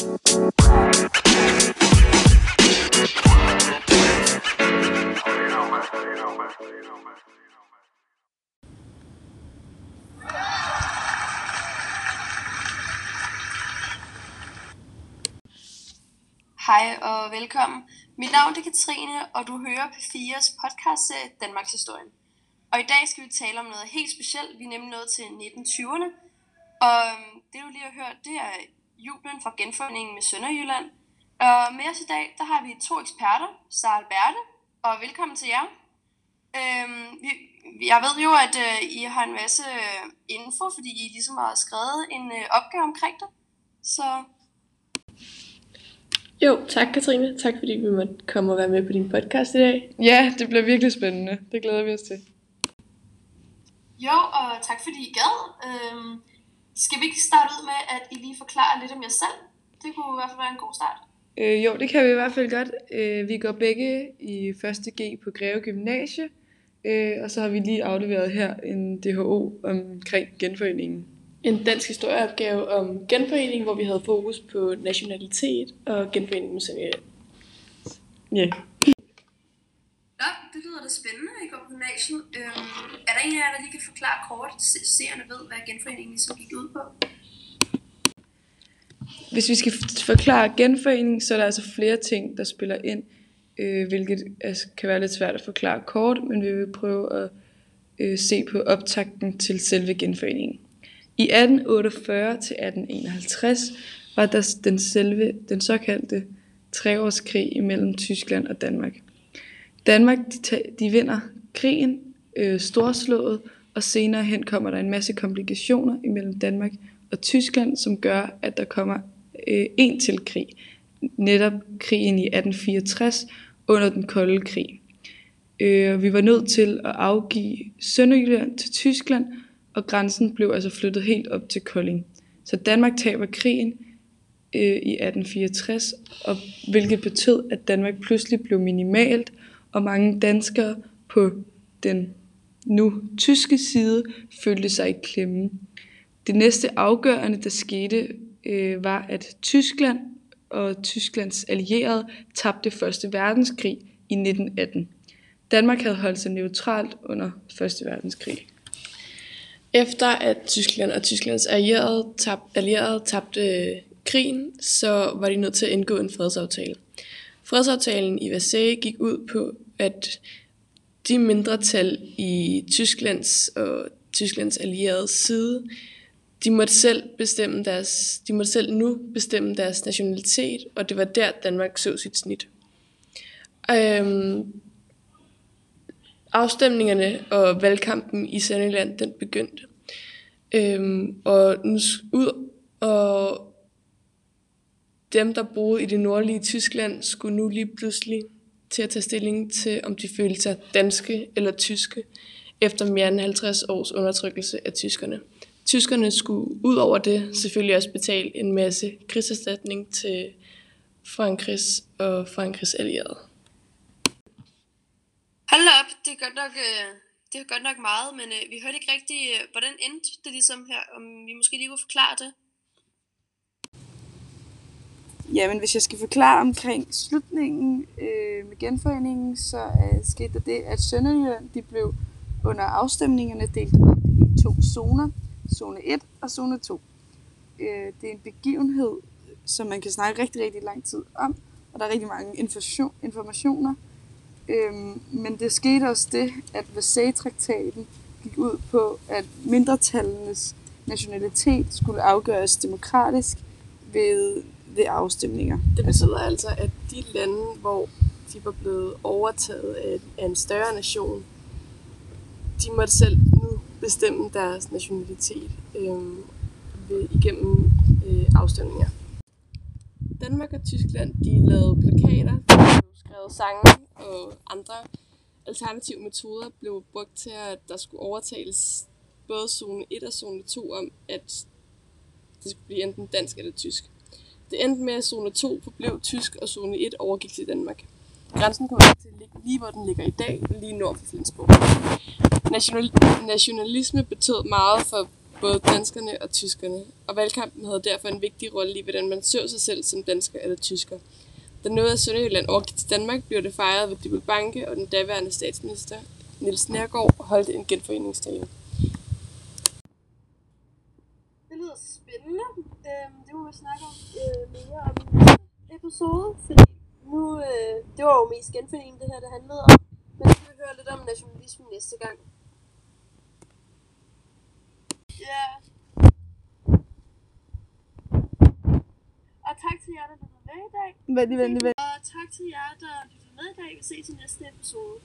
Hej og velkommen. Mit navn er Katrine, og du hører P4's podcast Danmarks Historie. Og i dag skal vi tale om noget helt specielt. Vi er nemlig nået til 1920'erne. Og øhm, det du lige har hørt, det er jublen fra genforeningen med Sønderjylland. Og med os i dag, der har vi to eksperter, Sara Alberte, og velkommen til jer. Øhm, vi, jeg ved jo, at øh, I har en masse øh, info, fordi I ligesom har skrevet en øh, opgave omkring det. Så Jo, tak Katrine. Tak fordi vi måtte komme og være med på din podcast i dag. Ja, det bliver virkelig spændende. Det glæder vi os til. Jo, og tak fordi I gad. Øhm, skal vi ikke starte ud med, at I lige forklarer lidt om jer selv? Det kunne i hvert fald være en god start. Øh, jo, det kan vi i hvert fald godt. Øh, vi går begge i 1. G på Greve Gymnasie, øh, og så har vi lige afleveret her en DHO omkring genforeningen. En dansk historieopgave om genforening, hvor vi havde fokus på nationalitet og genforening med. Ja. Det lyder det spændende, at I går på gymnasiet. Øhm, er der en af jer, der lige kan forklare kort, så seerne ved, hvad genforeningen så gik ud på? Hvis vi skal forklare genforeningen, så er der altså flere ting, der spiller ind, øh, hvilket altså, kan være lidt svært at forklare kort, men vi vil prøve at øh, se på optakten til selve genforeningen. I 1848 til 1851 var der den selve, den såkaldte treårskrig imellem Tyskland og Danmark. Danmark de, de vinder krigen øh, storslået, og senere hen kommer der en masse komplikationer imellem Danmark og Tyskland, som gør, at der kommer øh, en til krig. Netop krigen i 1864 under den kolde krig. Øh, vi var nødt til at afgive Sønderjylland til Tyskland, og grænsen blev altså flyttet helt op til Kolding. Så Danmark taber krigen øh, i 1864, og hvilket betød, at Danmark pludselig blev minimalt, og mange danskere på den nu tyske side følte sig i klemme. Det næste afgørende, der skete, øh, var, at Tyskland og Tysklands allierede tabte Første Verdenskrig i 1918. Danmark havde holdt sig neutralt under Første Verdenskrig. Efter at Tyskland og Tysklands allierede, tab, allierede tabte øh, krigen, så var de nødt til at indgå en fredsaftale. Fredsaftalen i Versailles gik ud på, at de mindretal i Tysklands og Tysklands allierede side, de måtte selv bestemme deres, de måtte selv nu bestemme deres nationalitet, og det var der Danmark så sit snit. Øhm, afstemningerne og valgkampen i Sønderjylland, den begyndte. Øhm, og, nu, ud, og dem, der boede i det nordlige Tyskland, skulle nu lige pludselig til at tage stilling til, om de følte sig danske eller tyske, efter mere end 50 års undertrykkelse af tyskerne. Tyskerne skulle ud over det selvfølgelig også betale en masse krigserstatning til Frankrigs og Frankrigs allierede. Hold op, det er godt nok, øh, det er godt nok meget, men øh, vi hørte ikke rigtig, øh, hvordan endte det ligesom her, om vi måske lige kunne forklare det. Jamen, hvis jeg skal forklare omkring slutningen øh, med genforeningen, så øh, skete der det, at Sønderjylland de blev under afstemningerne delt op i to zoner. Zone 1 og zone 2. Øh, det er en begivenhed, som man kan snakke rigtig, rigtig lang tid om, og der er rigtig mange information, informationer. Øh, men det skete også det, at Versailles-traktaten gik ud på, at mindretallenes nationalitet skulle afgøres demokratisk ved, ved afstemninger. Det betyder altså, at de lande, hvor de var blevet overtaget af, en større nation, de måtte selv nu bestemme deres nationalitet øh, ved, igennem øh, afstemninger. Danmark og Tyskland de lavede plakater, der blev skrevet sange og andre alternative metoder blev brugt til, at der skulle overtales både zone 1 og zone 2 om, at det skulle blive enten dansk eller tysk. Det endte med, at zone 2 forblev tysk, og zone 1 overgik til Danmark. Grænsen kom til at ligge lige, hvor den ligger i dag, lige nord for Flensborg. National, nationalisme betød meget for både danskerne og tyskerne, og valgkampen havde derfor en vigtig rolle i, hvordan man så sig selv som dansker eller tysker. Da noget af Sønderjylland overgik til Danmark, blev det fejret ved Dybbøl Banke, og den daværende statsminister, Niels Nærgaard, holdt en genforeningstale. Det lyder spændende. Øhm, det må vi snakke om øh, mere om i næste episode, fordi nu, øh, det var jo mest genforening, det her det handlede om. Men vi høre lidt om nationalisme næste gang. Ja. Og tak til jer, der lyttede med i dag. Venlig, venlig, venlig. Og tak til jer, der lyttede med i dag. Vi ses i næste episode.